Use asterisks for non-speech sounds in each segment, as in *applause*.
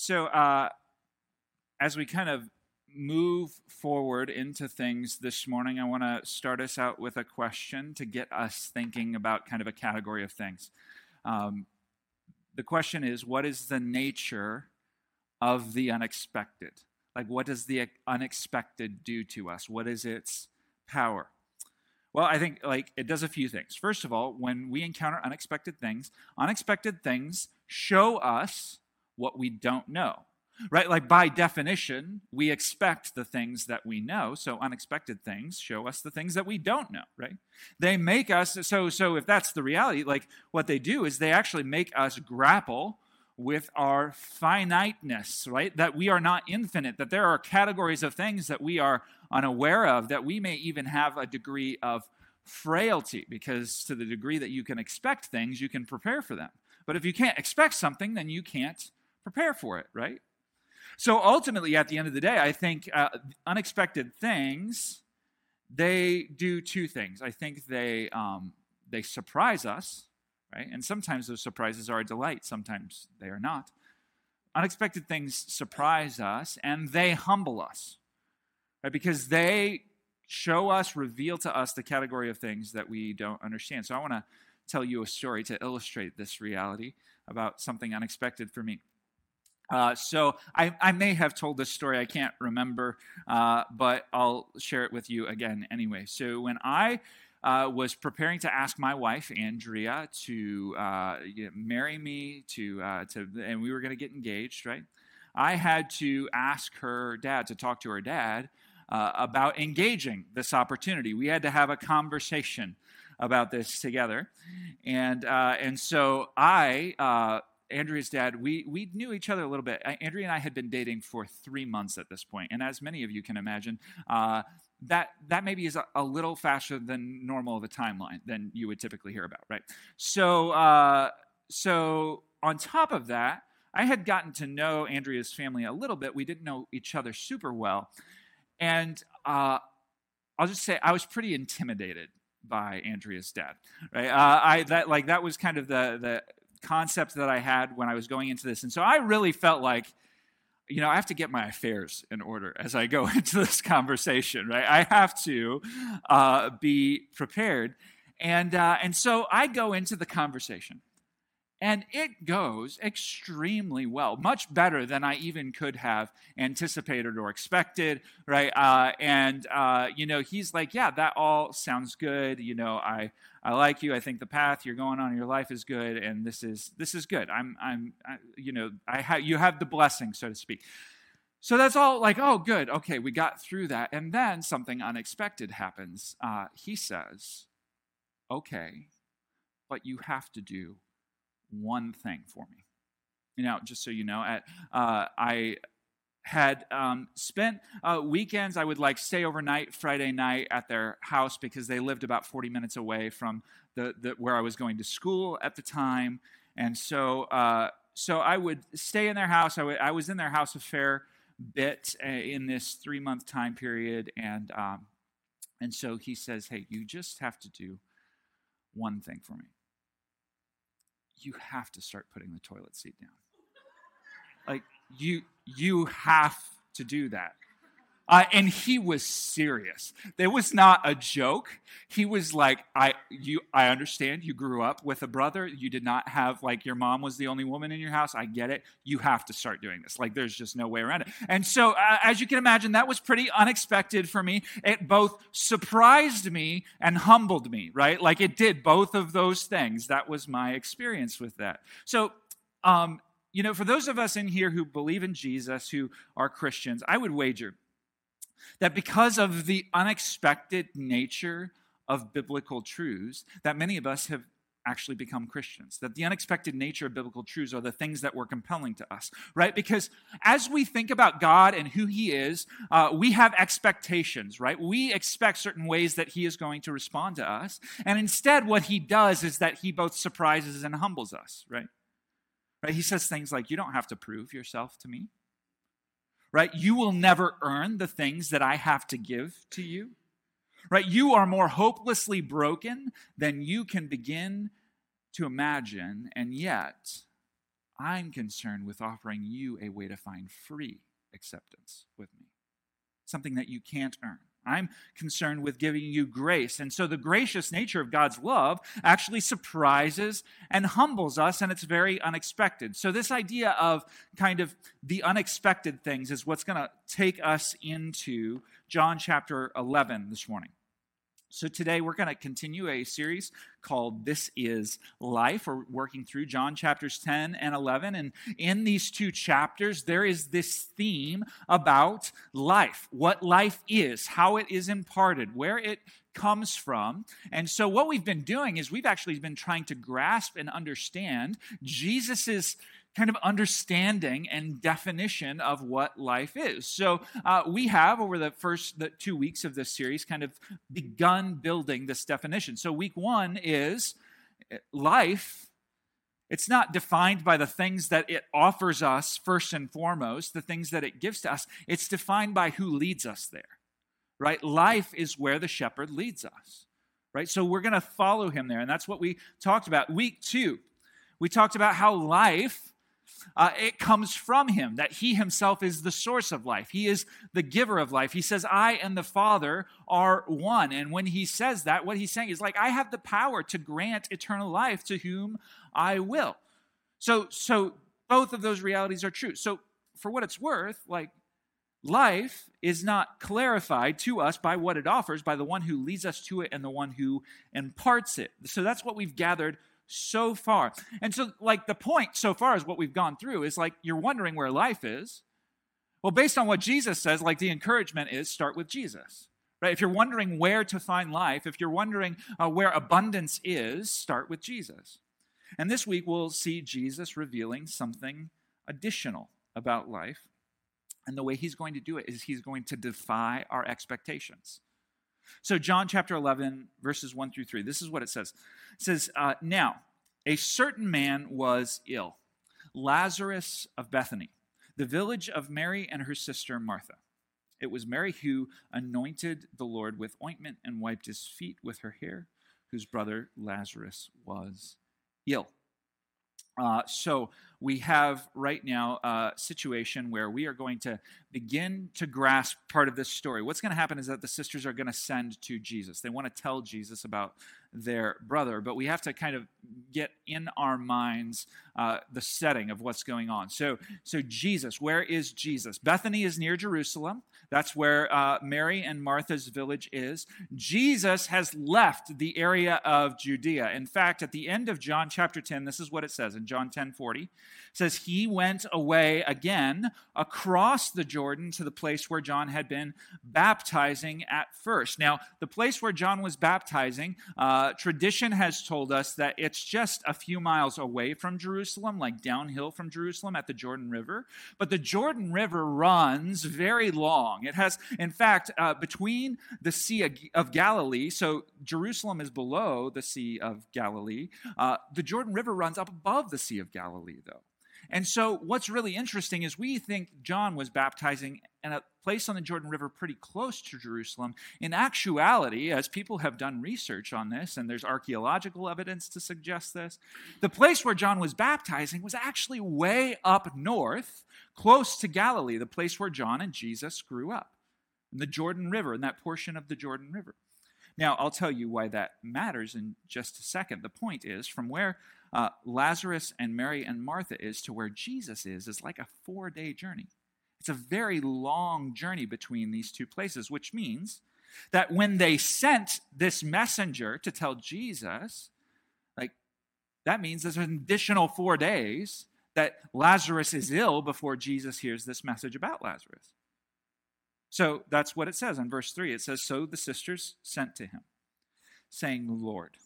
So, uh, as we kind of move forward into things this morning, I want to start us out with a question to get us thinking about kind of a category of things. Um, the question is what is the nature of the unexpected? Like, what does the unexpected do to us? What is its power? Well, I think like it does a few things. First of all, when we encounter unexpected things, unexpected things show us what we don't know right? Like by definition, we expect the things that we know. So unexpected things show us the things that we don't know, right? They make us so so if that's the reality, like what they do is they actually make us grapple with our finiteness, right? That we are not infinite, that there are categories of things that we are unaware of, that we may even have a degree of frailty because to the degree that you can expect things, you can prepare for them. But if you can't expect something, then you can't prepare for it, right? So ultimately, at the end of the day, I think uh, unexpected things they do two things. I think they um, they surprise us, right? And sometimes those surprises are a delight. Sometimes they are not. Unexpected things surprise us, and they humble us, right? Because they show us, reveal to us the category of things that we don't understand. So I want to tell you a story to illustrate this reality about something unexpected for me. Uh, so I, I, may have told this story, I can't remember, uh, but I'll share it with you again anyway. So when I uh, was preparing to ask my wife Andrea to uh, marry me, to uh, to, and we were going to get engaged, right? I had to ask her dad to talk to her dad about engaging this opportunity. We had to have a conversation about this together, and and so I Andrea's dad, we, we knew each other a little bit. Andrea and I had been dating for three months at this point, and as many of you can imagine, uh, that that maybe is a, a, little faster than normal of a timeline than you would typically hear about, right? So, uh, so on top of that, I had gotten to know Andrea's family a little bit. We didn't know each other super well, and uh, I'll just say I was pretty intimidated by Andrea's dad. Right? Uh, I that like that was kind of the the concept that I had when I was going into this. And so I really felt like, you know, I have to get my affairs in order as I go *laughs* into this conversation, right? I have to uh, be prepared. And, uh, and so I go into the conversation. And it goes extremely well, much better than I even could have anticipated or expected, right? Uh, and, uh, you know, he's like, yeah, that all sounds good. You know, I, I like you. I think the path you're going on in your life is good. And this is, this is good. I'm, I'm, I, you know, I have, you have the blessing, so to speak. So that's all like, oh, good. Okay, we got through that. And then something unexpected happens. Uh, he says, okay, but you have to do one thing for me. You know, just so you know, at uh, I had um, spent uh, weekends. I would like stay overnight Friday night at their house because they lived about 40 minutes away from the, the where I was going to school at the time, and so uh, so I would stay in their house. I, w- I was in their house a fair bit uh, in this three month time period, and um, and so he says, "Hey, you just have to do one thing for me." You have to start putting the toilet seat down. Like you you have to do that. Uh, and he was serious. It was not a joke. He was like, I you I understand you grew up with a brother. You did not have like your mom was the only woman in your house. I get it. You have to start doing this. Like there's just no way around it. And so uh, as you can imagine, that was pretty unexpected for me. It both surprised me and humbled me, right? Like it did both of those things. That was my experience with that. So um, you know, for those of us in here who believe in Jesus, who are Christians, I would wager that because of the unexpected nature of biblical truths, that many of us have actually become Christians. That the unexpected nature of biblical truths are the things that were compelling to us, right? Because as we think about God and who He is, uh, we have expectations, right? We expect certain ways that He is going to respond to us. And instead, what He does is that He both surprises and humbles us, right? Right? He says things like, You don't have to prove yourself to me right? You will never earn the things that I have to give to you, right? You are more hopelessly broken than you can begin to imagine, and yet I'm concerned with offering you a way to find free acceptance with me, something that you can't earn. I'm concerned with giving you grace. And so the gracious nature of God's love actually surprises and humbles us, and it's very unexpected. So, this idea of kind of the unexpected things is what's going to take us into John chapter 11 this morning. So, today we're going to continue a series called This is Life. We're working through John chapters 10 and 11. And in these two chapters, there is this theme about life what life is, how it is imparted, where it comes from. And so, what we've been doing is we've actually been trying to grasp and understand Jesus's kind of understanding and definition of what life is. So uh, we have over the first the two weeks of this series kind of begun building this definition. So week one is uh, life. It's not defined by the things that it offers us first and foremost, the things that it gives to us. It's defined by who leads us there, right? Life is where the shepherd leads us, right? So we're going to follow him there. And that's what we talked about. Week two, we talked about how life uh, it comes from him, that he himself is the source of life. He is the giver of life. He says, I and the Father are one. And when he says that, what he's saying is like, I have the power to grant eternal life to whom I will. So, so both of those realities are true. So, for what it's worth, like, life is not clarified to us by what it offers, by the one who leads us to it and the one who imparts it. So, that's what we've gathered so far. And so, like, the point so far is what we've gone through is like you're wondering where life is. Well, based on what Jesus says, like the encouragement is start with Jesus, right? If you're wondering where to find life, if you're wondering uh, where abundance is, start with Jesus. And this week we'll see Jesus revealing something additional about life. And the way he's going to do it is he's going to defy our expectations. So, John chapter 11, verses 1 through 3, this is what it says. It says, uh, Now, a certain man was ill, Lazarus of Bethany, the village of Mary and her sister Martha. It was Mary who anointed the Lord with ointment and wiped his feet with her hair, whose brother Lazarus was ill. Uh, so we have right now a situation where we are going to begin to grasp part of this story. What's going to happen is that the sisters are going to send to Jesus. They want to tell Jesus about their brother, but we have to kind of get in our minds uh, the setting of what's going on. So, so Jesus, where is Jesus? Bethany is near Jerusalem. That's where uh, Mary and Martha's village is. Jesus has left the area of Judea. In fact, at the end of John chapter 10, this is what it says in John 10 40 says he went away again across the Jordan to the place where John had been baptizing at first. Now, the place where John was baptizing, uh, tradition has told us that it's just a few miles away from Jerusalem, like downhill from Jerusalem at the Jordan River. But the Jordan River runs very long. It has, in fact, uh, between the Sea of Galilee, so Jerusalem is below the Sea of Galilee, uh, the Jordan River runs up above the Sea of Galilee, though. And so, what's really interesting is we think John was baptizing in a place on the Jordan River pretty close to Jerusalem. In actuality, as people have done research on this, and there's archaeological evidence to suggest this, the place where John was baptizing was actually way up north, close to Galilee, the place where John and Jesus grew up, in the Jordan River, in that portion of the Jordan River. Now, I'll tell you why that matters in just a second. The point is, from where uh, Lazarus and Mary and Martha is to where Jesus is, is like a four day journey. It's a very long journey between these two places, which means that when they sent this messenger to tell Jesus, like, that means there's an additional four days that Lazarus is ill before Jesus hears this message about Lazarus. So that's what it says in verse 3. It says, So the sisters sent to him, saying, Lord,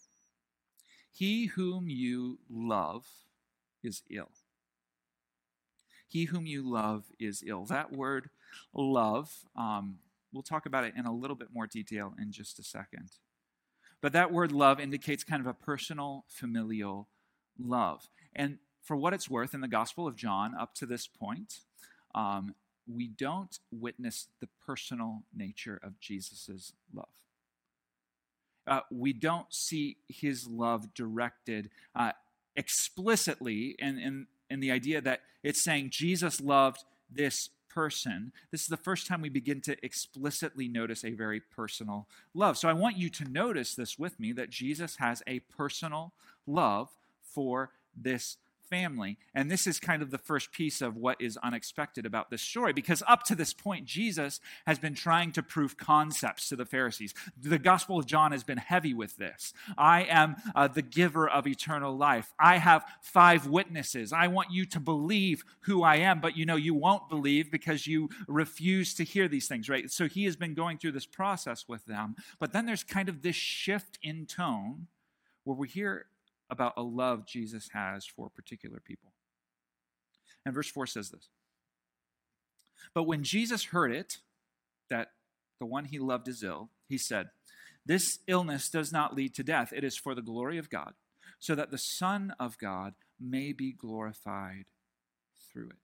he whom you love is ill. He whom you love is ill. That word love, um, we'll talk about it in a little bit more detail in just a second. But that word love indicates kind of a personal, familial love. And for what it's worth, in the Gospel of John, up to this point, um, we don't witness the personal nature of Jesus' love uh, we don't see his love directed uh, explicitly in, in, in the idea that it's saying Jesus loved this person. This is the first time we begin to explicitly notice a very personal love. So I want you to notice this with me that Jesus has a personal love for this family. And this is kind of the first piece of what is unexpected about this story, because up to this point, Jesus has been trying to prove concepts to the Pharisees. The Gospel of John has been heavy with this. I am uh, the giver of eternal life. I have five witnesses. I want you to believe who I am, but you know, you won't believe because you refuse to hear these things, right? So he has been going through this process with them. But then there's kind of this shift in tone where we hear about a love Jesus has for particular people. And verse 4 says this But when Jesus heard it, that the one he loved is ill, he said, This illness does not lead to death. It is for the glory of God, so that the Son of God may be glorified through it.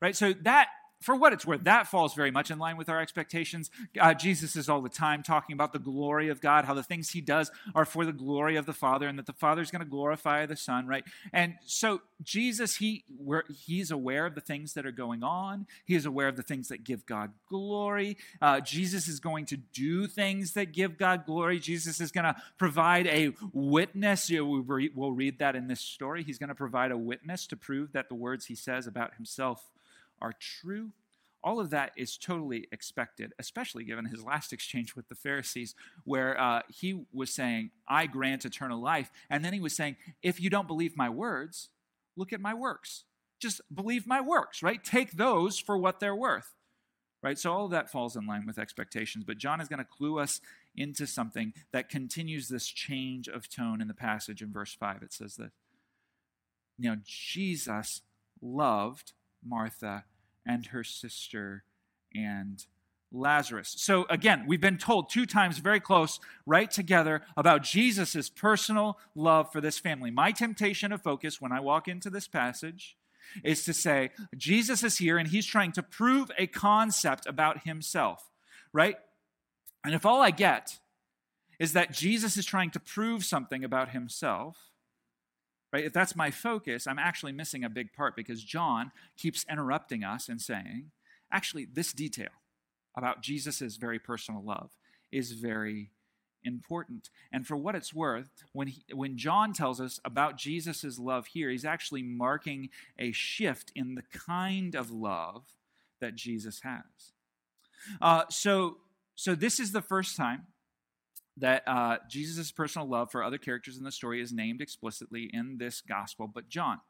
Right? So that for what it's worth, that falls very much in line with our expectations. Uh, Jesus is all the time talking about the glory of God, how the things he does are for the glory of the Father, and that the Father is going to glorify the Son, right? And so Jesus, he he's aware of the things that are going on. He is aware of the things that give God glory. Uh, Jesus is going to do things that give God glory. Jesus is going to provide a witness. You we'll read that in this story. He's going to provide a witness to prove that the words he says about himself are true. All of that is totally expected, especially given his last exchange with the Pharisees, where uh, he was saying, I grant eternal life. And then he was saying, If you don't believe my words, look at my works. Just believe my works, right? Take those for what they're worth, right? So all of that falls in line with expectations. But John is going to clue us into something that continues this change of tone in the passage in verse 5. It says that, Now, Jesus loved Martha and her sister and Lazarus. So again, we've been told two times very close, right together, about Jesus' personal love for this family. My temptation of focus when I walk into this passage is to say, Jesus is here and he's trying to prove a concept about himself, right? And if all I get is that Jesus is trying to prove something about himself, Right? If that's my focus, I'm actually missing a big part because John keeps interrupting us and saying, actually, this detail about Jesus' very personal love is very important. And for what it's worth, when, he, when John tells us about Jesus' love here, he's actually marking a shift in the kind of love that Jesus has. Uh, so, so this is the first time that uh, Jesus' personal love for other characters in the story is named explicitly in this gospel, but John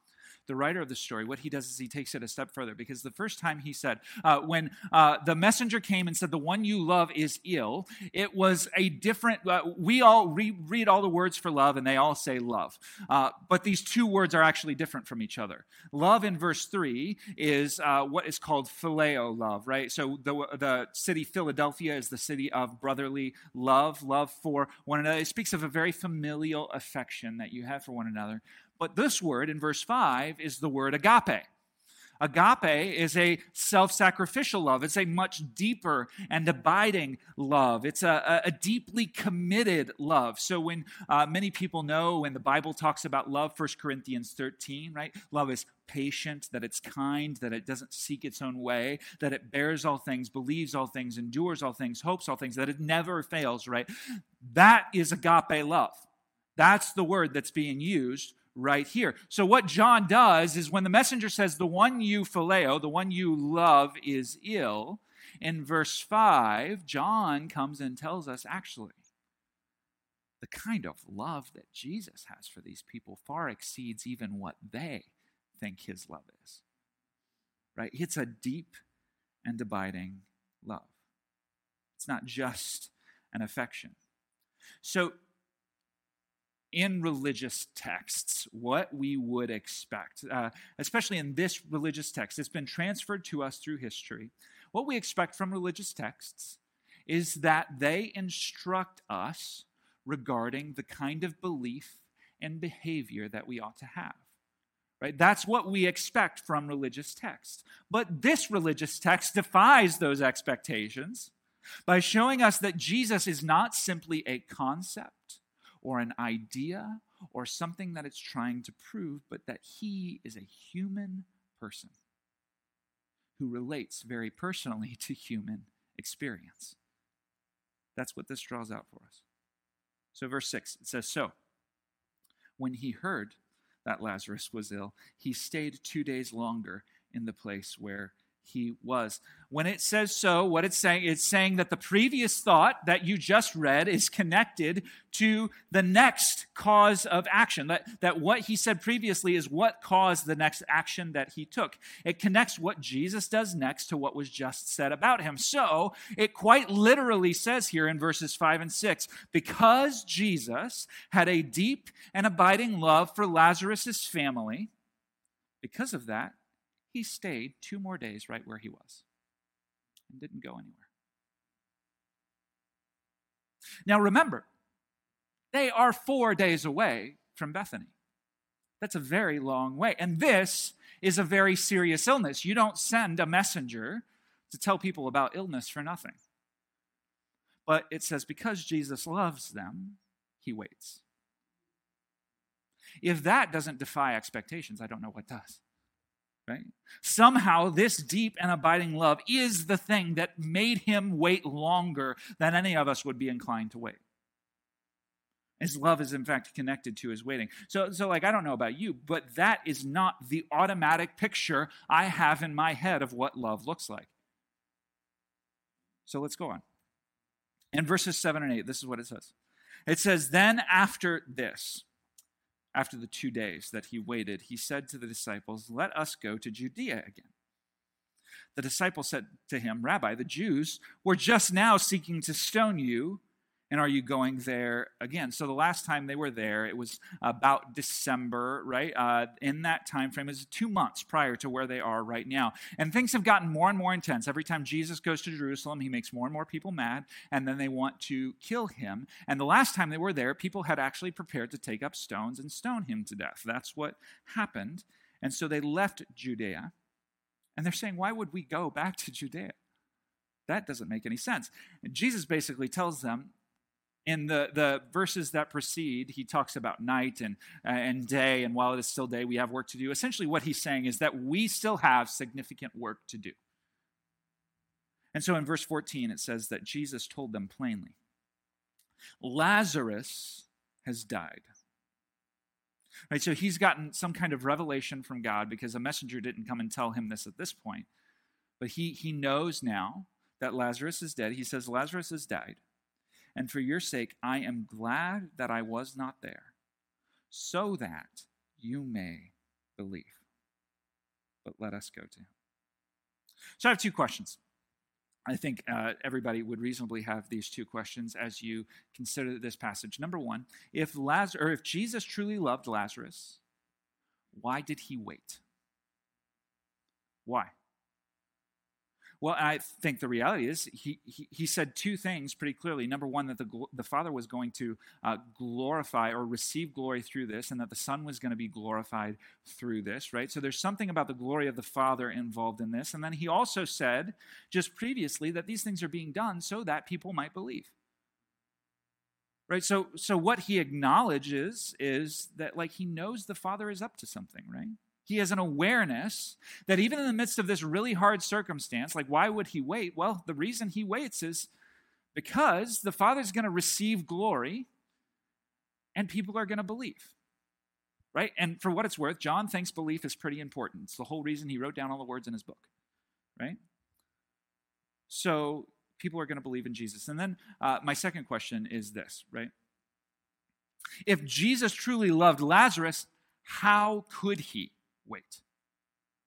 the writer of the story, what he does is he takes it a step further because the first time he said, uh, when uh, the messenger came and said, The one you love is ill, it was a different, uh, we all re- read all the words for love and they all say love. Uh, but these two words are actually different from each other. Love in verse 3 is uh, what is called phileo love, right? So the, the city Philadelphia is the city of brotherly love, love for one another. It speaks of a very familial affection that you have for one another. But this word in verse 5 is the word agape. Agape is a self sacrificial love. It's a much deeper and abiding love. It's a, a deeply committed love. So, when uh, many people know when the Bible talks about love, 1 Corinthians 13, right? Love is patient, that it's kind, that it doesn't seek its own way, that it bears all things, believes all things, endures all things, hopes all things, that it never fails, right? That is agape love. That's the word that's being used right here. So, what John does is when the messenger says, The one you phileo, the one you love, is ill, in verse 5, John comes and tells us actually, the kind of love that Jesus has for these people far exceeds even what they think his love is. Right? It's a deep and abiding love. It's not just an affection. So, in religious texts what we would expect, uh, especially in this religious text. It's been transferred to us through history. What we expect from religious texts is that they instruct us regarding the kind of belief and behavior that we ought to have. Right? That's what we expect from religious texts. But this religious text defies those expectations by showing us that Jesus is not simply a concept or an idea or something that it's trying to prove, but that he is a human person who relates very personally to human experience. That's what this draws out for us. So, verse 6, it says, So, when he heard that Lazarus was ill, he stayed two days longer in the place where he was. When it says so, what it's saying, it's saying that the previous thought that you just read is connected to the next cause of action. That, that what he said previously is what caused the next action that he took. It connects what Jesus does next to what was just said about him. So it quite literally says here in verses 5 and 6 because Jesus had a deep and abiding love for Lazarus's family, because of that, he stayed two more days right where he was and didn't go anywhere. Now remember, they are four days away from Bethany. That's a very long way. And this is a very serious illness. You don't send a messenger to tell people about illness for nothing. But it says, because Jesus loves them, he waits. If that doesn't defy expectations, I don't know what does right? Somehow, this deep and abiding love is the thing that made him wait longer than any of us would be inclined to wait. His love is, in fact, connected to his waiting. So, so, like, I don't know about you, but that is not the automatic picture I have in my head of what love looks like. So let's go on. In verses 7 and 8, this is what it says. It says, Then after this, after the two days that he waited, he said to the disciples, Let us go to Judea again. The disciples said to him, Rabbi, the Jews were just now seeking to stone you and are you going there again? So the last time they were there, it was about December, right? Uh, in that time frame, is two months prior to where they are right now. And things have gotten more and more intense. Every time Jesus goes to Jerusalem, he makes more and more people mad, and then they want to kill him. And the last time they were there, people had actually prepared to take up stones and stone him to death. That's what happened. And so they left Judea, and they're saying, Why would we go back to Judea? That doesn't make any sense. And Jesus basically tells them, in the, the verses that precede, he talks about night and, uh, and day, and while it is still day, we have work to do. Essentially, what he's saying is that we still have significant work to do. And so in verse 14, it says that Jesus told them plainly Lazarus has died. Right, so he's gotten some kind of revelation from God because a messenger didn't come and tell him this at this point. But he, he knows now that Lazarus is dead. He says, Lazarus has died. And for your sake, I am glad that I was not there, so that you may believe. But let us go to him. So I have two questions. I think uh, everybody would reasonably have these two questions as you consider this passage. Number one, if Lazarus, or if Jesus truly loved Lazarus, why did he wait? Why? Well, I think the reality is he, he, he, said two things pretty clearly. Number one, that the, the Father was going to uh, glorify or receive glory through this, and that the Son was going to be glorified through this, right? So there's something about the glory of the Father involved in this. And then he also said just previously that these things are being done so that people might believe. Right? So, so what he acknowledges is that, like, he knows the Father is up to something, right? He has an awareness that even in the midst of this really hard circumstance, like why would he wait? Well, the reason he waits is because the Father's going to receive glory and people are going to believe. Right? And for what it's worth, John thinks belief is pretty important. It's the whole reason he wrote down all the words in his book. Right? So people are going to believe in Jesus. And then uh, my second question is this, right? If Jesus truly loved Lazarus, how could he? Wait?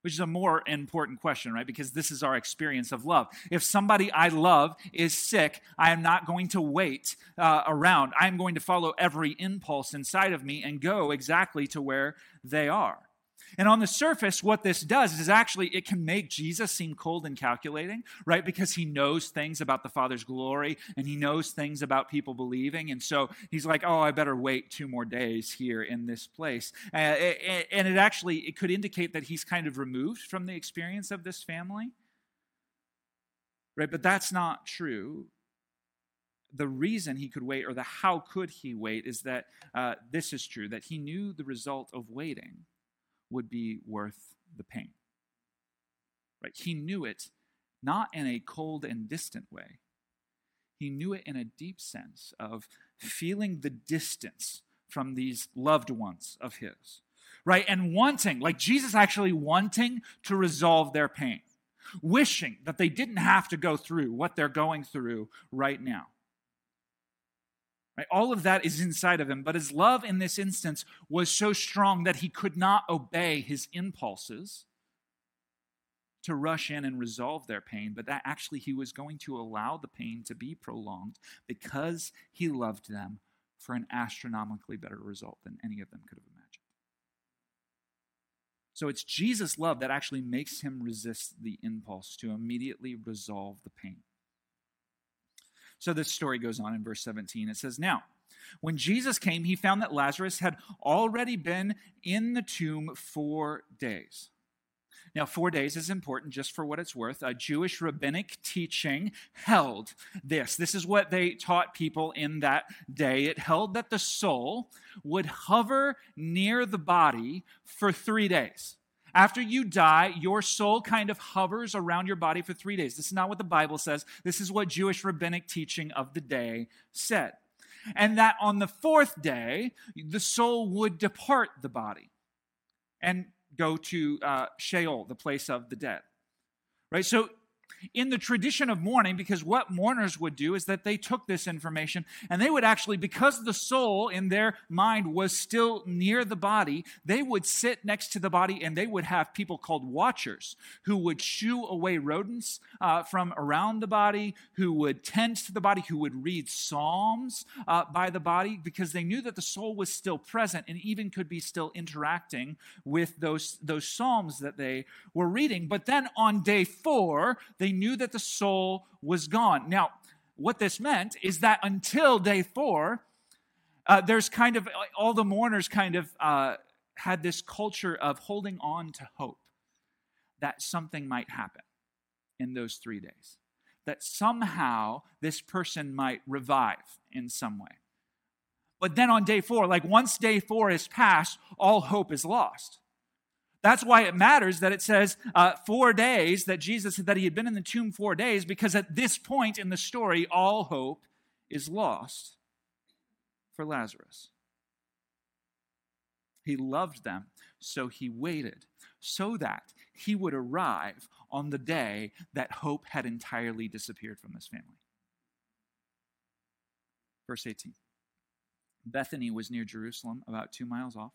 Which is a more important question, right? Because this is our experience of love. If somebody I love is sick, I am not going to wait uh, around. I am going to follow every impulse inside of me and go exactly to where they are. And on the surface, what this does is actually it can make Jesus seem cold and calculating, right? Because he knows things about the Father's glory and he knows things about people believing. And so he's like, oh, I better wait two more days here in this place. Uh, and it actually it could indicate that he's kind of removed from the experience of this family. Right? But that's not true. the reason he could wait, or the how could he wait, is that uh, this is true that he knew the result of waiting would be worth the pain. Right? He knew it not in a cold and distant way, he knew it in a deep sense of feeling the distance from these loved ones of his, right? And wanting, like Jesus actually wanting to resolve their pain, wishing that they didn't have to go through what they're going through right now. Right? All of that is inside of him, but his love in this instance was so strong that he could not obey his impulses to rush in and resolve their pain, but that actually he was going to allow the pain to be prolonged because he loved them for an astronomically better result than any of them could have imagined. So it's Jesus' love that actually makes him resist the impulse to immediately resolve the pain. So this story goes on in verse 17. It says, Now, when Jesus came, he found that Lazarus had already been in the tomb four days. Now, four days is important just for what it's worth. A Jewish rabbinic teaching held this. This is what they taught people in that day. It held that the soul would hover near the body for three days. After you die, your soul kind of hovers around your body for three days. This is not what the Bible says. This is what Jewish rabbinic teaching of the day said. And that on the fourth day, the soul would depart the body and go to uh, Sheol, the place of the dead. Right? So in the tradition of mourning, because what mourners would do is that they took this information and they would actually, because the soul in their mind was still near the body, they would sit next to the body and they would have people called watchers who would shoo away rodents uh, from around the body, who would tend to the body, who would read psalms uh, by the body, because they knew that the soul was still present and even could be still interacting with those, those psalms that they were reading. But then on day four, they knew that the soul was gone. Now, what this meant is that until day four, uh, there's kind of all the mourners kind of uh, had this culture of holding on to hope that something might happen in those three days, that somehow this person might revive in some way. But then on day four, like once day four is passed, all hope is lost. That's why it matters that it says uh, four days that Jesus said that he had been in the tomb four days, because at this point in the story, all hope is lost for Lazarus. He loved them, so he waited, so that he would arrive on the day that hope had entirely disappeared from this family. Verse 18 Bethany was near Jerusalem, about two miles off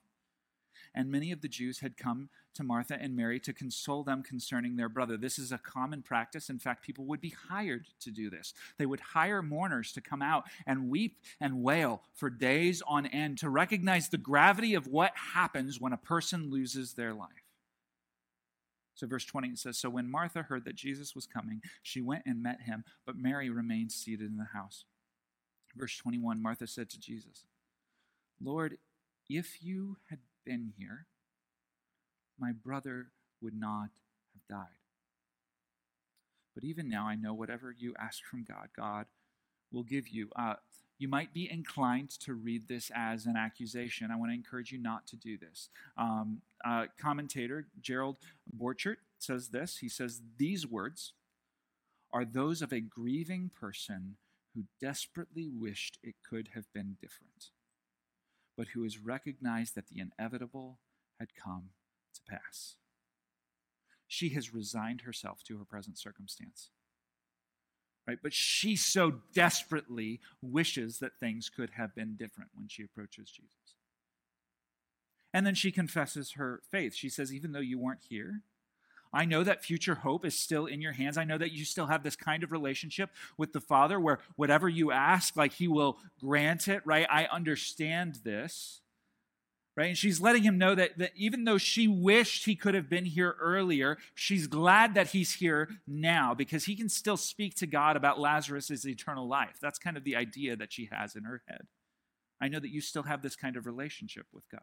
and many of the Jews had come to Martha and Mary to console them concerning their brother. This is a common practice. In fact, people would be hired to do this. They would hire mourners to come out and weep and wail for days on end to recognize the gravity of what happens when a person loses their life. So, verse 20 it says So when Martha heard that Jesus was coming, she went and met him, but Mary remained seated in the house. Verse 21 Martha said to Jesus, Lord, if you had been here, my brother would not have died. But even now, I know whatever you ask from God, God will give you. Uh, you might be inclined to read this as an accusation. I want to encourage you not to do this. Um, uh, commentator Gerald Borchert says this. He says, These words are those of a grieving person who desperately wished it could have been different but who has recognized that the inevitable had come to pass. She has resigned herself to her present circumstance. Right? But she so desperately wishes that things could have been different when she approaches Jesus. And then she confesses her faith. She says, Even though you weren't here, I know that future hope is still in your hands. I know that you still have this kind of relationship with the Father where whatever you ask, like He will grant it, right? I understand this, right? And she's letting him know that, that even though she wished he could have been here earlier, she's glad that he's here now because he can still speak to God about Lazarus' eternal life. That's kind of the idea that she has in her head. I know that you still have this kind of relationship with God.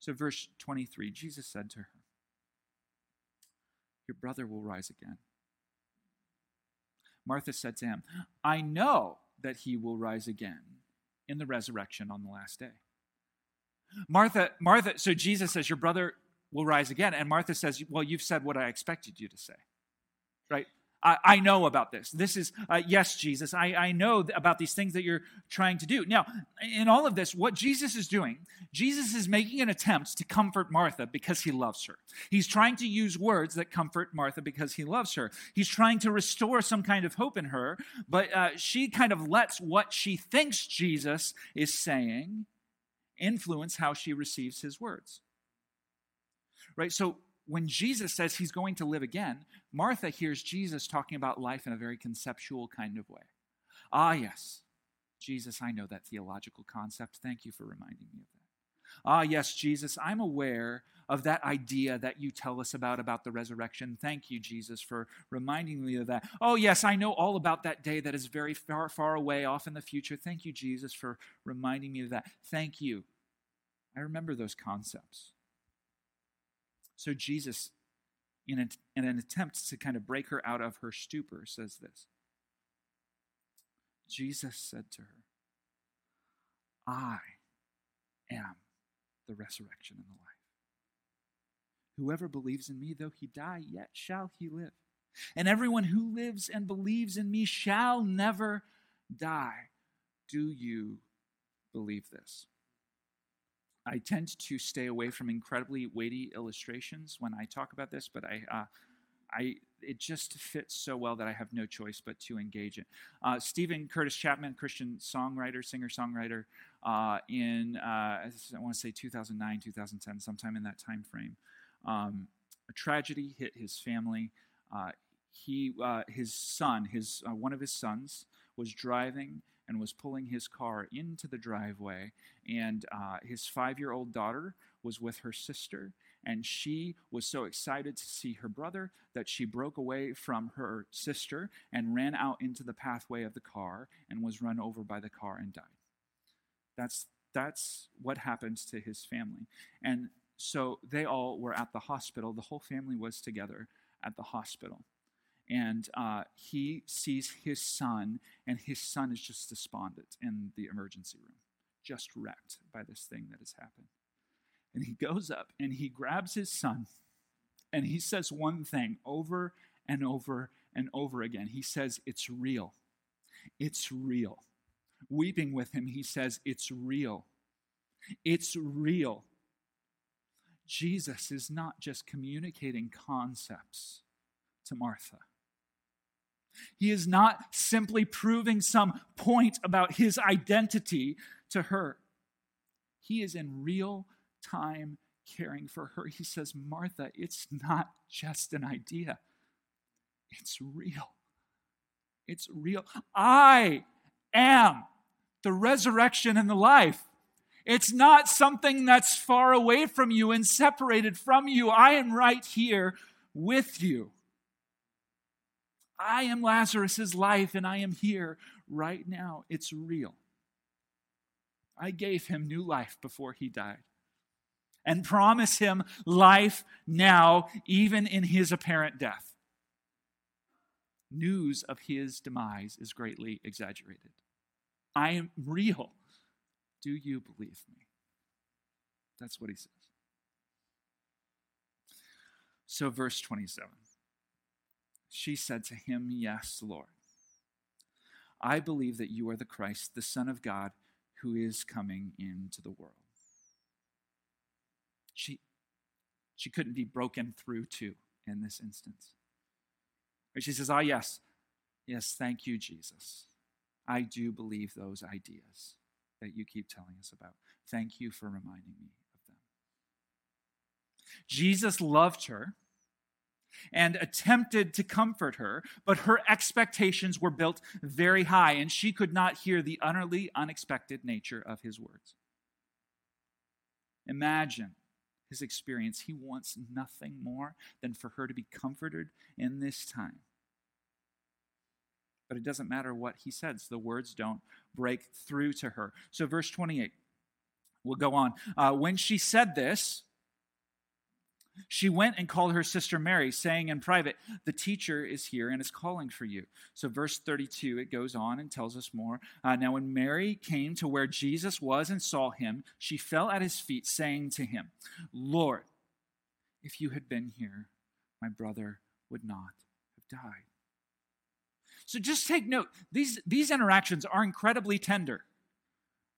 So, verse 23, Jesus said to her, your brother will rise again. Martha said to him, I know that he will rise again in the resurrection on the last day. Martha, Martha, so Jesus says, Your brother will rise again. And Martha says, Well, you've said what I expected you to say. Right? I, know about this. This is, uh, yes, Jesus, I, I know about these things that you're trying to do. Now, in all of this, what Jesus is doing, Jesus is making an attempt to comfort Martha because he loves her. He's trying to use words that comfort Martha because he loves her. He's trying to restore some kind of hope in her, but uh, she kind of lets what she thinks Jesus is saying influence how she receives his words. Right? So when Jesus says he's going to live again, Martha hears Jesus talking about life in a very conceptual kind of way. Ah, yes, Jesus, I know that theological concept. Thank you for reminding me of that. Ah, yes, Jesus, I'm aware of that idea that you tell us about about the resurrection. Thank you, Jesus, for reminding me of that. Oh, yes, I know all about that day that is very far, far away off in the future. Thank you, Jesus, for reminding me of that. Thank you. I remember those concepts. So Jesus, in, a, in an attempt to kind of break her out of her stupor, says this Jesus said to her, I am the resurrection and the life. Whoever believes in me, though he die, yet shall he live. And everyone who lives and believes in me shall never die. Do you believe this? I tend to stay away from incredibly weighty illustrations when I talk about this, but I, uh, I, it just fits so well that I have no choice but to engage it. Uh, Steven Curtis Chapman, Christian songwriter, singer songwriter, uh, in uh, I want to say 2009, 2010, sometime in that time frame, um, a tragedy hit his family. Uh, he, uh, his son, his one of his sons, was driving and was pulling his car into the driveway. And uh, his five year old daughter was with her sister. And she was so excited to see her brother that she broke away from her sister and ran out into the pathway of the car and was run over by the car and died. That's, that's what happens to his family. And so they all were at the hospital. The whole family was together at the hospital and uh, he sees his son, and his son is just despondent in the emergency room, just wrecked by this thing that has happened. And he goes up and he grabs his son, and he says one thing over and over and over again. He says, It's real. It's real. Weeping with him, he says, It's real. It's real. Jesus is not just communicating concepts to Martha. He is not simply proving some point about his identity to her. He is in real time caring for her. He says, Martha, it's not just an idea, it's real. It's real. I am the resurrection and the life. It's not something that's far away from you and separated from you. I am right here with you. I am Lazarus's life and I am here right now. It's real. I gave him new life before he died and promise him life now, even in his apparent death. News of his demise is greatly exaggerated. I am real. Do you believe me? That's what he says. So, verse 27. She said to him, Yes, Lord. I believe that you are the Christ, the Son of God, who is coming into the world. She, she couldn't be broken through to in this instance. She says, Ah, yes, yes, thank you, Jesus. I do believe those ideas that you keep telling us about. Thank you for reminding me of them. Jesus loved her and attempted to comfort her, but her expectations were built very high, and she could not hear the utterly unexpected nature of his words. Imagine his experience. He wants nothing more than for her to be comforted in this time. But it doesn't matter what he says, the words don't break through to her. So, verse 28, we'll go on. Uh, when she said this, She went and called her sister Mary, saying in private, The teacher is here and is calling for you. So, verse 32, it goes on and tells us more. Uh, now, when Mary came to where Jesus was and saw him, she fell at his feet, saying to him, Lord, if you had been here, my brother would not have died. So, just take note these, these interactions are incredibly tender,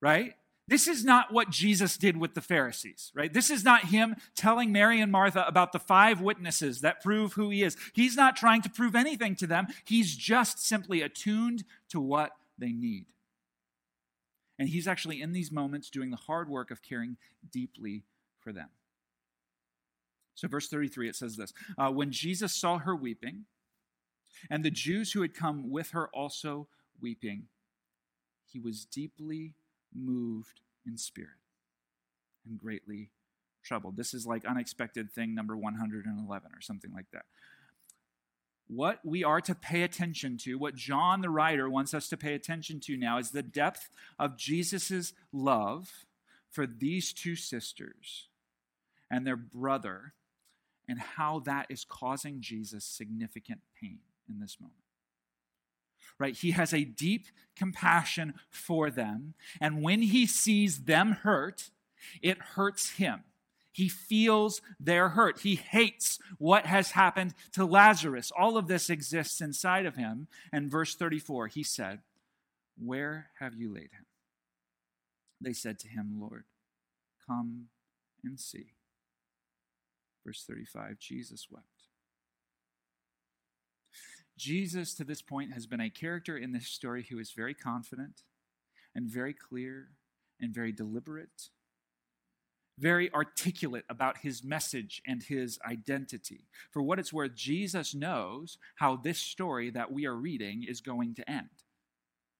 right? This is not what Jesus did with the Pharisees, right? This is not him telling Mary and Martha about the five witnesses that prove who he is. He's not trying to prove anything to them. He's just simply attuned to what they need. And he's actually in these moments doing the hard work of caring deeply for them. So, verse 33, it says this uh, When Jesus saw her weeping, and the Jews who had come with her also weeping, he was deeply moved in spirit and greatly troubled. This is like unexpected thing number 111 or something like that. What we are to pay attention to, what John the writer wants us to pay attention to now, is the depth of Jesus' love for these two sisters and their brother, and how that is causing Jesus significant pain in this moment right? He has a deep compassion for them. And when he sees them hurt, it hurts him. He feels their hurt. He hates what has happened to Lazarus. All of this exists inside of him. And verse 34, he said, Where have you laid him? They said to him, Lord, come and see. Verse 35, Jesus wept. Jesus, to this point, has been a character in this story who is very confident and very clear and very deliberate, very articulate about his message and his identity. For what it's worth, Jesus knows how this story that we are reading is going to end.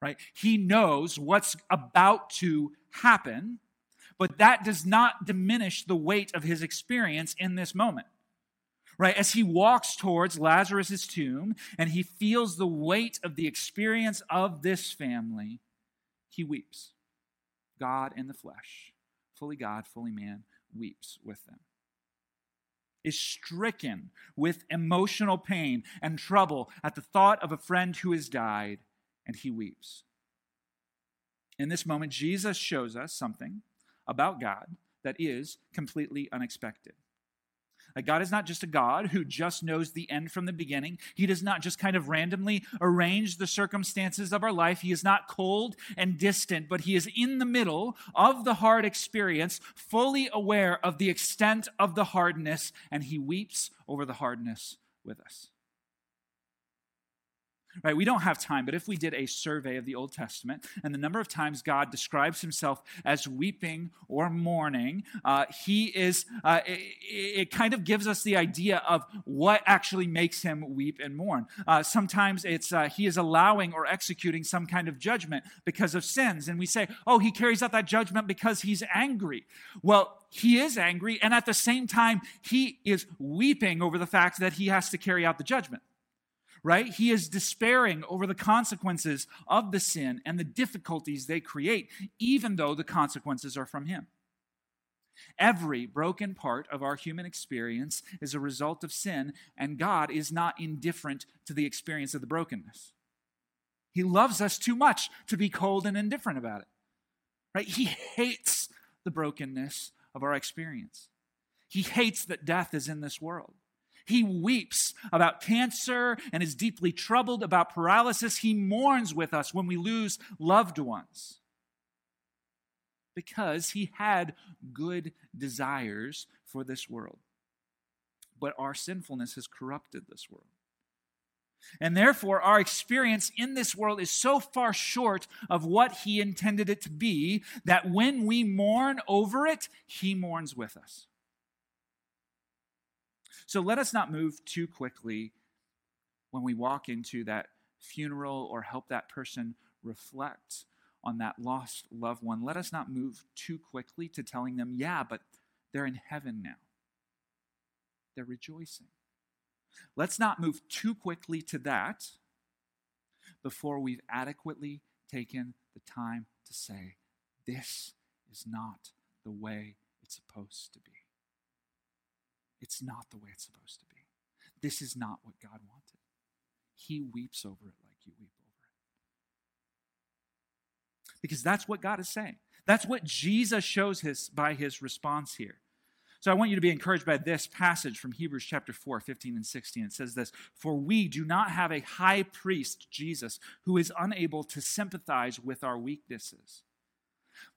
Right? He knows what's about to happen, but that does not diminish the weight of his experience in this moment right? As he walks towards Lazarus' tomb and he feels the weight of the experience of this family, he weeps. God in the flesh, fully God, fully man, weeps with them. Is stricken with emotional pain and trouble at the thought of a friend who has died, and he weeps. In this moment, Jesus shows us something about God that is completely unexpected. God is not just a God who just knows the end from the beginning. He does not just kind of randomly arrange the circumstances of our life. He is not cold and distant, but He is in the middle of the hard experience, fully aware of the extent of the hardness, and He weeps over the hardness with us. Right, we don't have time, but if we did a survey of the Old Testament and the number of times God describes himself as weeping or mourning, uh, he is, uh, it, it, kind of gives us the idea of what actually makes him weep and mourn. Uh, sometimes it's uh, he is allowing or executing some kind of judgment because of sins. And we say, oh, he carries out that judgment because he's angry. Well, he is angry, and at the same time, he is weeping over the fact that he has to carry out the judgment right? He is despairing over the consequences of the sin and the difficulties they create, even though the consequences are from Him. Every broken part of our human experience is a result of sin, and God is not indifferent to the experience of the brokenness. He loves us too much to be cold and indifferent about it. Right? He hates the brokenness of our experience. He hates that death is in this world. He weeps about cancer and is deeply troubled about paralysis. He mourns with us when we lose loved ones because he had good desires for this world. But our sinfulness has corrupted this world. And therefore, our experience in this world is so far short of what he intended it to be that when we mourn over it, he mourns with us. So let us not move too quickly when we walk into that funeral or help that person reflect on that lost loved one. Let us not move too quickly to telling them, yeah, but they're in heaven now. They're rejoicing. Let's not move too quickly to that before we've adequately taken the time to say, this is not the way it's supposed to be. It's not the way it's supposed to be. This is not what God wanted. He weeps over it like you weep over it. Because that's what God is saying. That's what Jesus shows his, by his response here. So I want you to be encouraged by this passage from Hebrews chapter 4, 15 and 16. It says this For we do not have a high priest, Jesus, who is unable to sympathize with our weaknesses,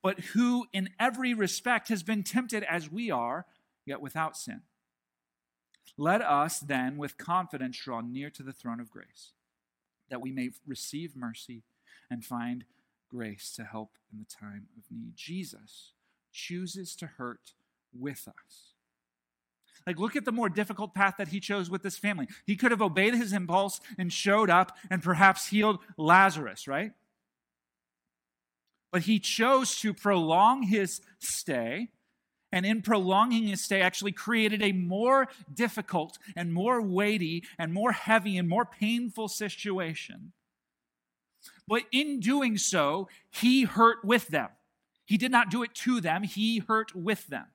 but who in every respect has been tempted as we are, yet without sin. Let us then with confidence draw near to the throne of grace, that we may receive mercy and find grace to help in the time of need. Jesus chooses to hurt with us. Like, look at the more difficult path that he chose with this family. He could have obeyed his impulse and showed up and perhaps healed Lazarus, right? But he chose to prolong his stay, and in prolonging his stay, actually created a more difficult and more weighty and more heavy and more painful situation. But in doing so, he hurt with them. He did not do it to them, he hurt with them.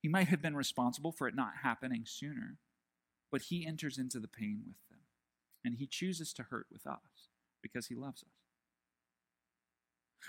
He might have been responsible for it not happening sooner, but he enters into the pain with them. And he chooses to hurt with us because he loves us.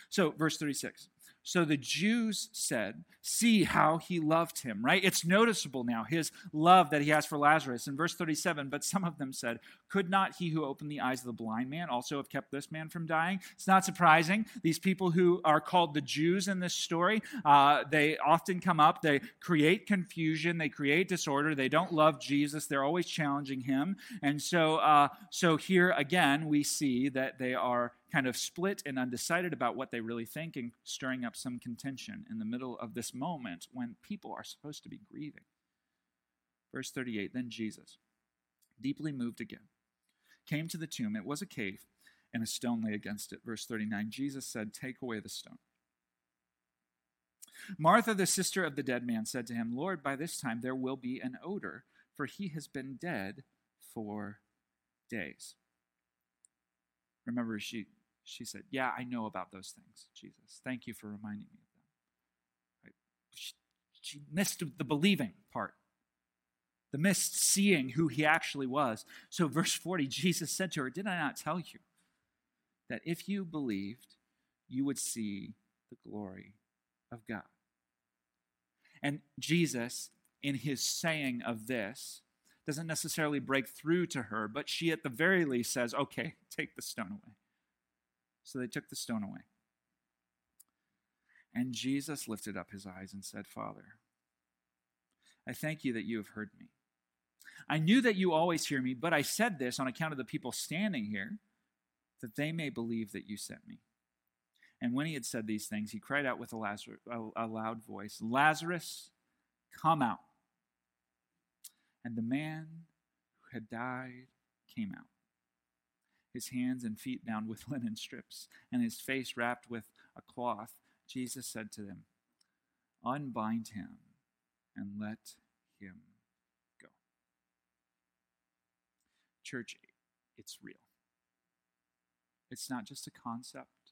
So, verse 36 so the Jews said, See how he loved him, right? It's noticeable now, his love that he has for Lazarus. In verse 37, but some of them said, Could not he who opened the eyes of the blind man also have kept this man from dying? It's not surprising. These people who are called the Jews in this story, uh, they often come up, they create confusion, they create disorder, they don't love Jesus, they're always challenging him. And so, uh, so here again, we see that they are kind of split and undecided about what they really think and stirring up some contention in the middle of this moment when people are supposed to be grieving. Verse 38 Then Jesus, deeply moved again, came to the tomb. It was a cave, and a stone lay against it. Verse 39 Jesus said, Take away the stone. Martha, the sister of the dead man, said to him, Lord, by this time there will be an odor, for he has been dead for days. Remember, she she said, Yeah, I know about those things, Jesus. Thank you for reminding me of them. Right? She, she missed the believing part, the missed seeing who he actually was. So, verse 40, Jesus said to her, Did I not tell you that if you believed, you would see the glory of God? And Jesus, in his saying of this, doesn't necessarily break through to her, but she at the very least says, Okay, take the stone away. So they took the stone away. And Jesus lifted up his eyes and said, Father, I thank you that you have heard me. I knew that you always hear me, but I said this on account of the people standing here, that they may believe that you sent me. And when he had said these things, he cried out with a, a, loud voice, Lazarus, come out. And the man who had died came out his hands and feet bound with *laughs* linen strips, and his face wrapped with a cloth, Jesus said to them, Unbind him and let him go. Church, it's real. It's not just a concept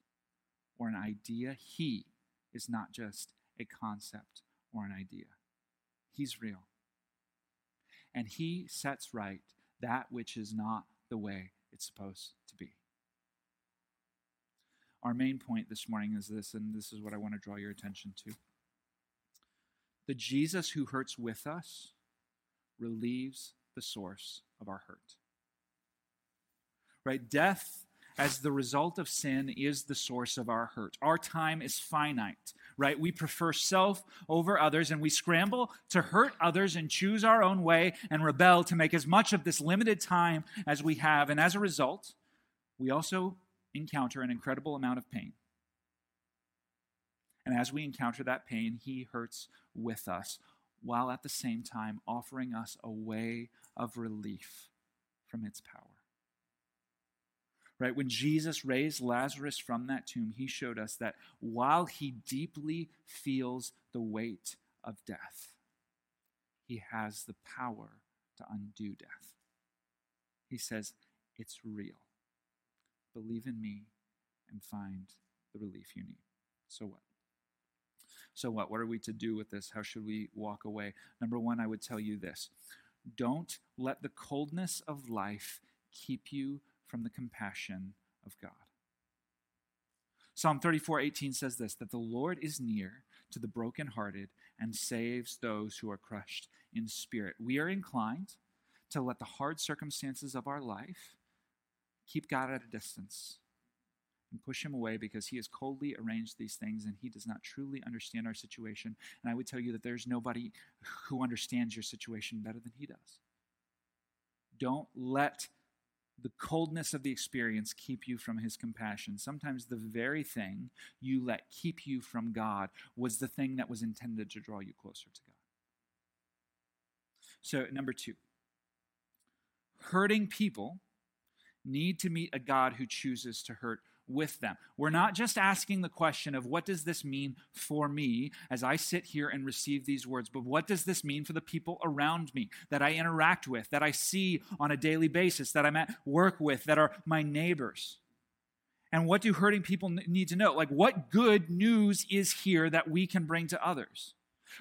or an idea. He is not just a concept or an idea. He's real. And he sets right that which is not the way it's supposed to be. Our main point this morning is this, and this is what I want to draw your attention to. The Jesus who hurts with us relieves the source of our hurt. Right? Death as the result of sin is the source of our hurt. Our time is finite, right? We prefer self over others and we scramble to hurt others and choose our own way and rebel to make as much of this limited time as we have. And as a result, we also encounter an incredible amount of pain. And as we encounter that pain, He hurts with us while at the same time offering us a way of relief from its power. Right? When Jesus raised Lazarus from that tomb, he showed us that while he deeply feels the weight of death, he has the power to undo death. He says, It's real. Believe in me and find the relief you need. So what? So, what? What are we to do with this? How should we walk away? Number one, I would tell you this don't let the coldness of life keep you from the compassion of God. Psalm 34:18 says this that the Lord is near to the brokenhearted and saves those who are crushed in spirit. We are inclined to let the hard circumstances of our life keep God at a distance and push him away because he has coldly arranged these things and he does not truly understand our situation. And I would tell you that there's nobody who understands your situation better than he does. Don't let the coldness of the experience keep you from his compassion. Sometimes the very thing you let keep you from God was the thing that was intended to draw you closer to God. So, number two, hurting people need to meet a God who chooses to hurt with them. We're not just asking the question of what does this mean for me as I sit here and receive these words, but what does this mean for the people around me that I interact with, that I see on a daily basis, that I'm at work with, that are my neighbors? And what do hurting people need to know? Like, what good news is here that we can bring to others?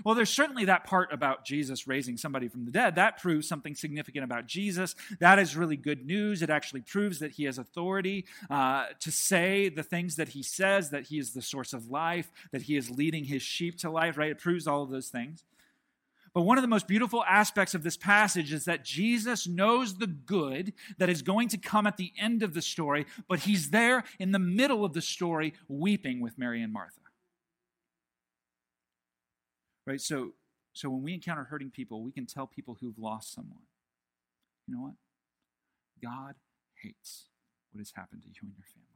Well, there's certainly that part about Jesus raising somebody from the dead. That proves something significant about Jesus. That is really good news. It actually proves that he has authority uh, to say the things that he says, that he is the source of life, that he is leading his sheep to life, right? It proves all of those things. But one of the most beautiful aspects of this passage is that Jesus knows the good that is going to come at the end of the story, but he's there in the middle of the story weeping with Mary and Martha. Right? So, so when we encounter hurting people, we can tell people who've lost someone, you know what? God hates what has happened to you and your family.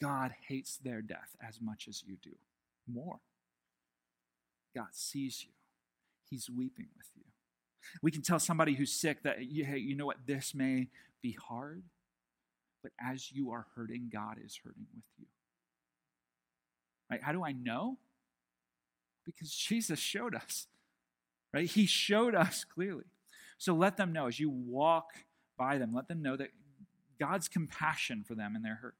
God hates their death as much as you do, more. God sees you, He's weeping with you. We can tell somebody who's sick that, hey, you know what, this may be hard, but as you are hurting, God is hurting with you. Right? How do I know? Because *laughs* Jesus showed us, right? He showed us clearly. So let them know as you walk by them, let them know that God's compassion for them and their hurt.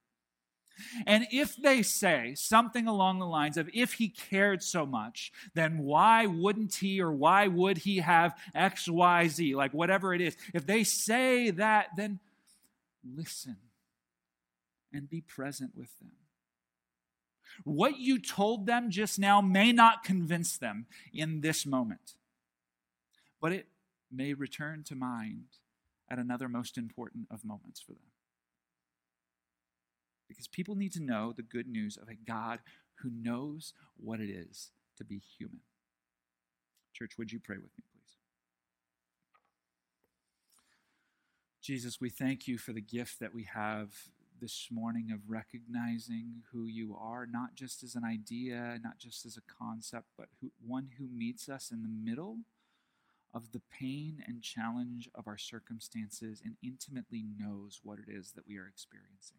And if they say something along the lines of, if he cared so much, then why wouldn't he or why would he have X, Y, Z, like whatever it is? If they say that, then listen and be present with them. What you told them just now may not convince them in this moment, but it may return to mind at another most important of moments for them. Because people need to know the good news of a God who knows what it is to be human. Church, would you pray with me, please? Jesus, we thank you for the gift that we have this morning of recognizing who you are, not just as an idea, not just as a concept, but who, one who meets us in the middle of the pain and challenge of our circumstances and intimately knows what it is that we are experiencing.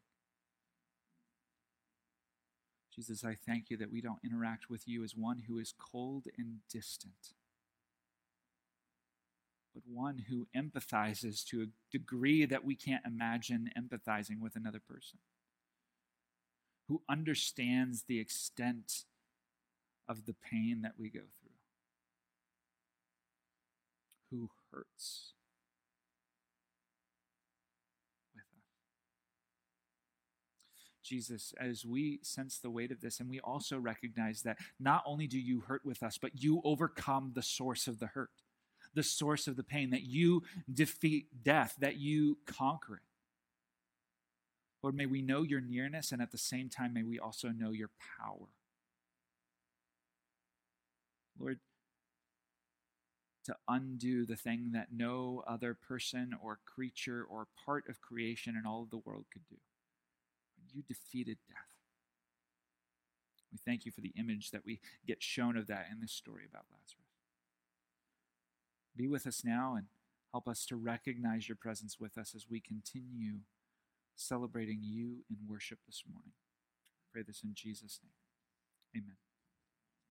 Jesus, I thank you that we don't interact with you as one who is cold and distant but one who empathizes to a degree that we can't imagine empathizing with another person, who understands the extent of the pain that we go through, who hurts with us. Jesus, as we sense the weight of this, and we also recognize that not only do you hurt with us, but you overcome the source of the hurt the source of the pain, that you defeat death, that you conquer it. Lord, may we know your nearness, and at the same time, may we also know your power. Lord, to undo the thing that no other person or creature or part of creation in all of the world could do. You defeated death. We thank you for the image that we get shown of that in this story about Lazarus. Be with us now and help us to recognize your presence with us as we continue celebrating you in worship this morning. I pray this in Jesus' name. Amen.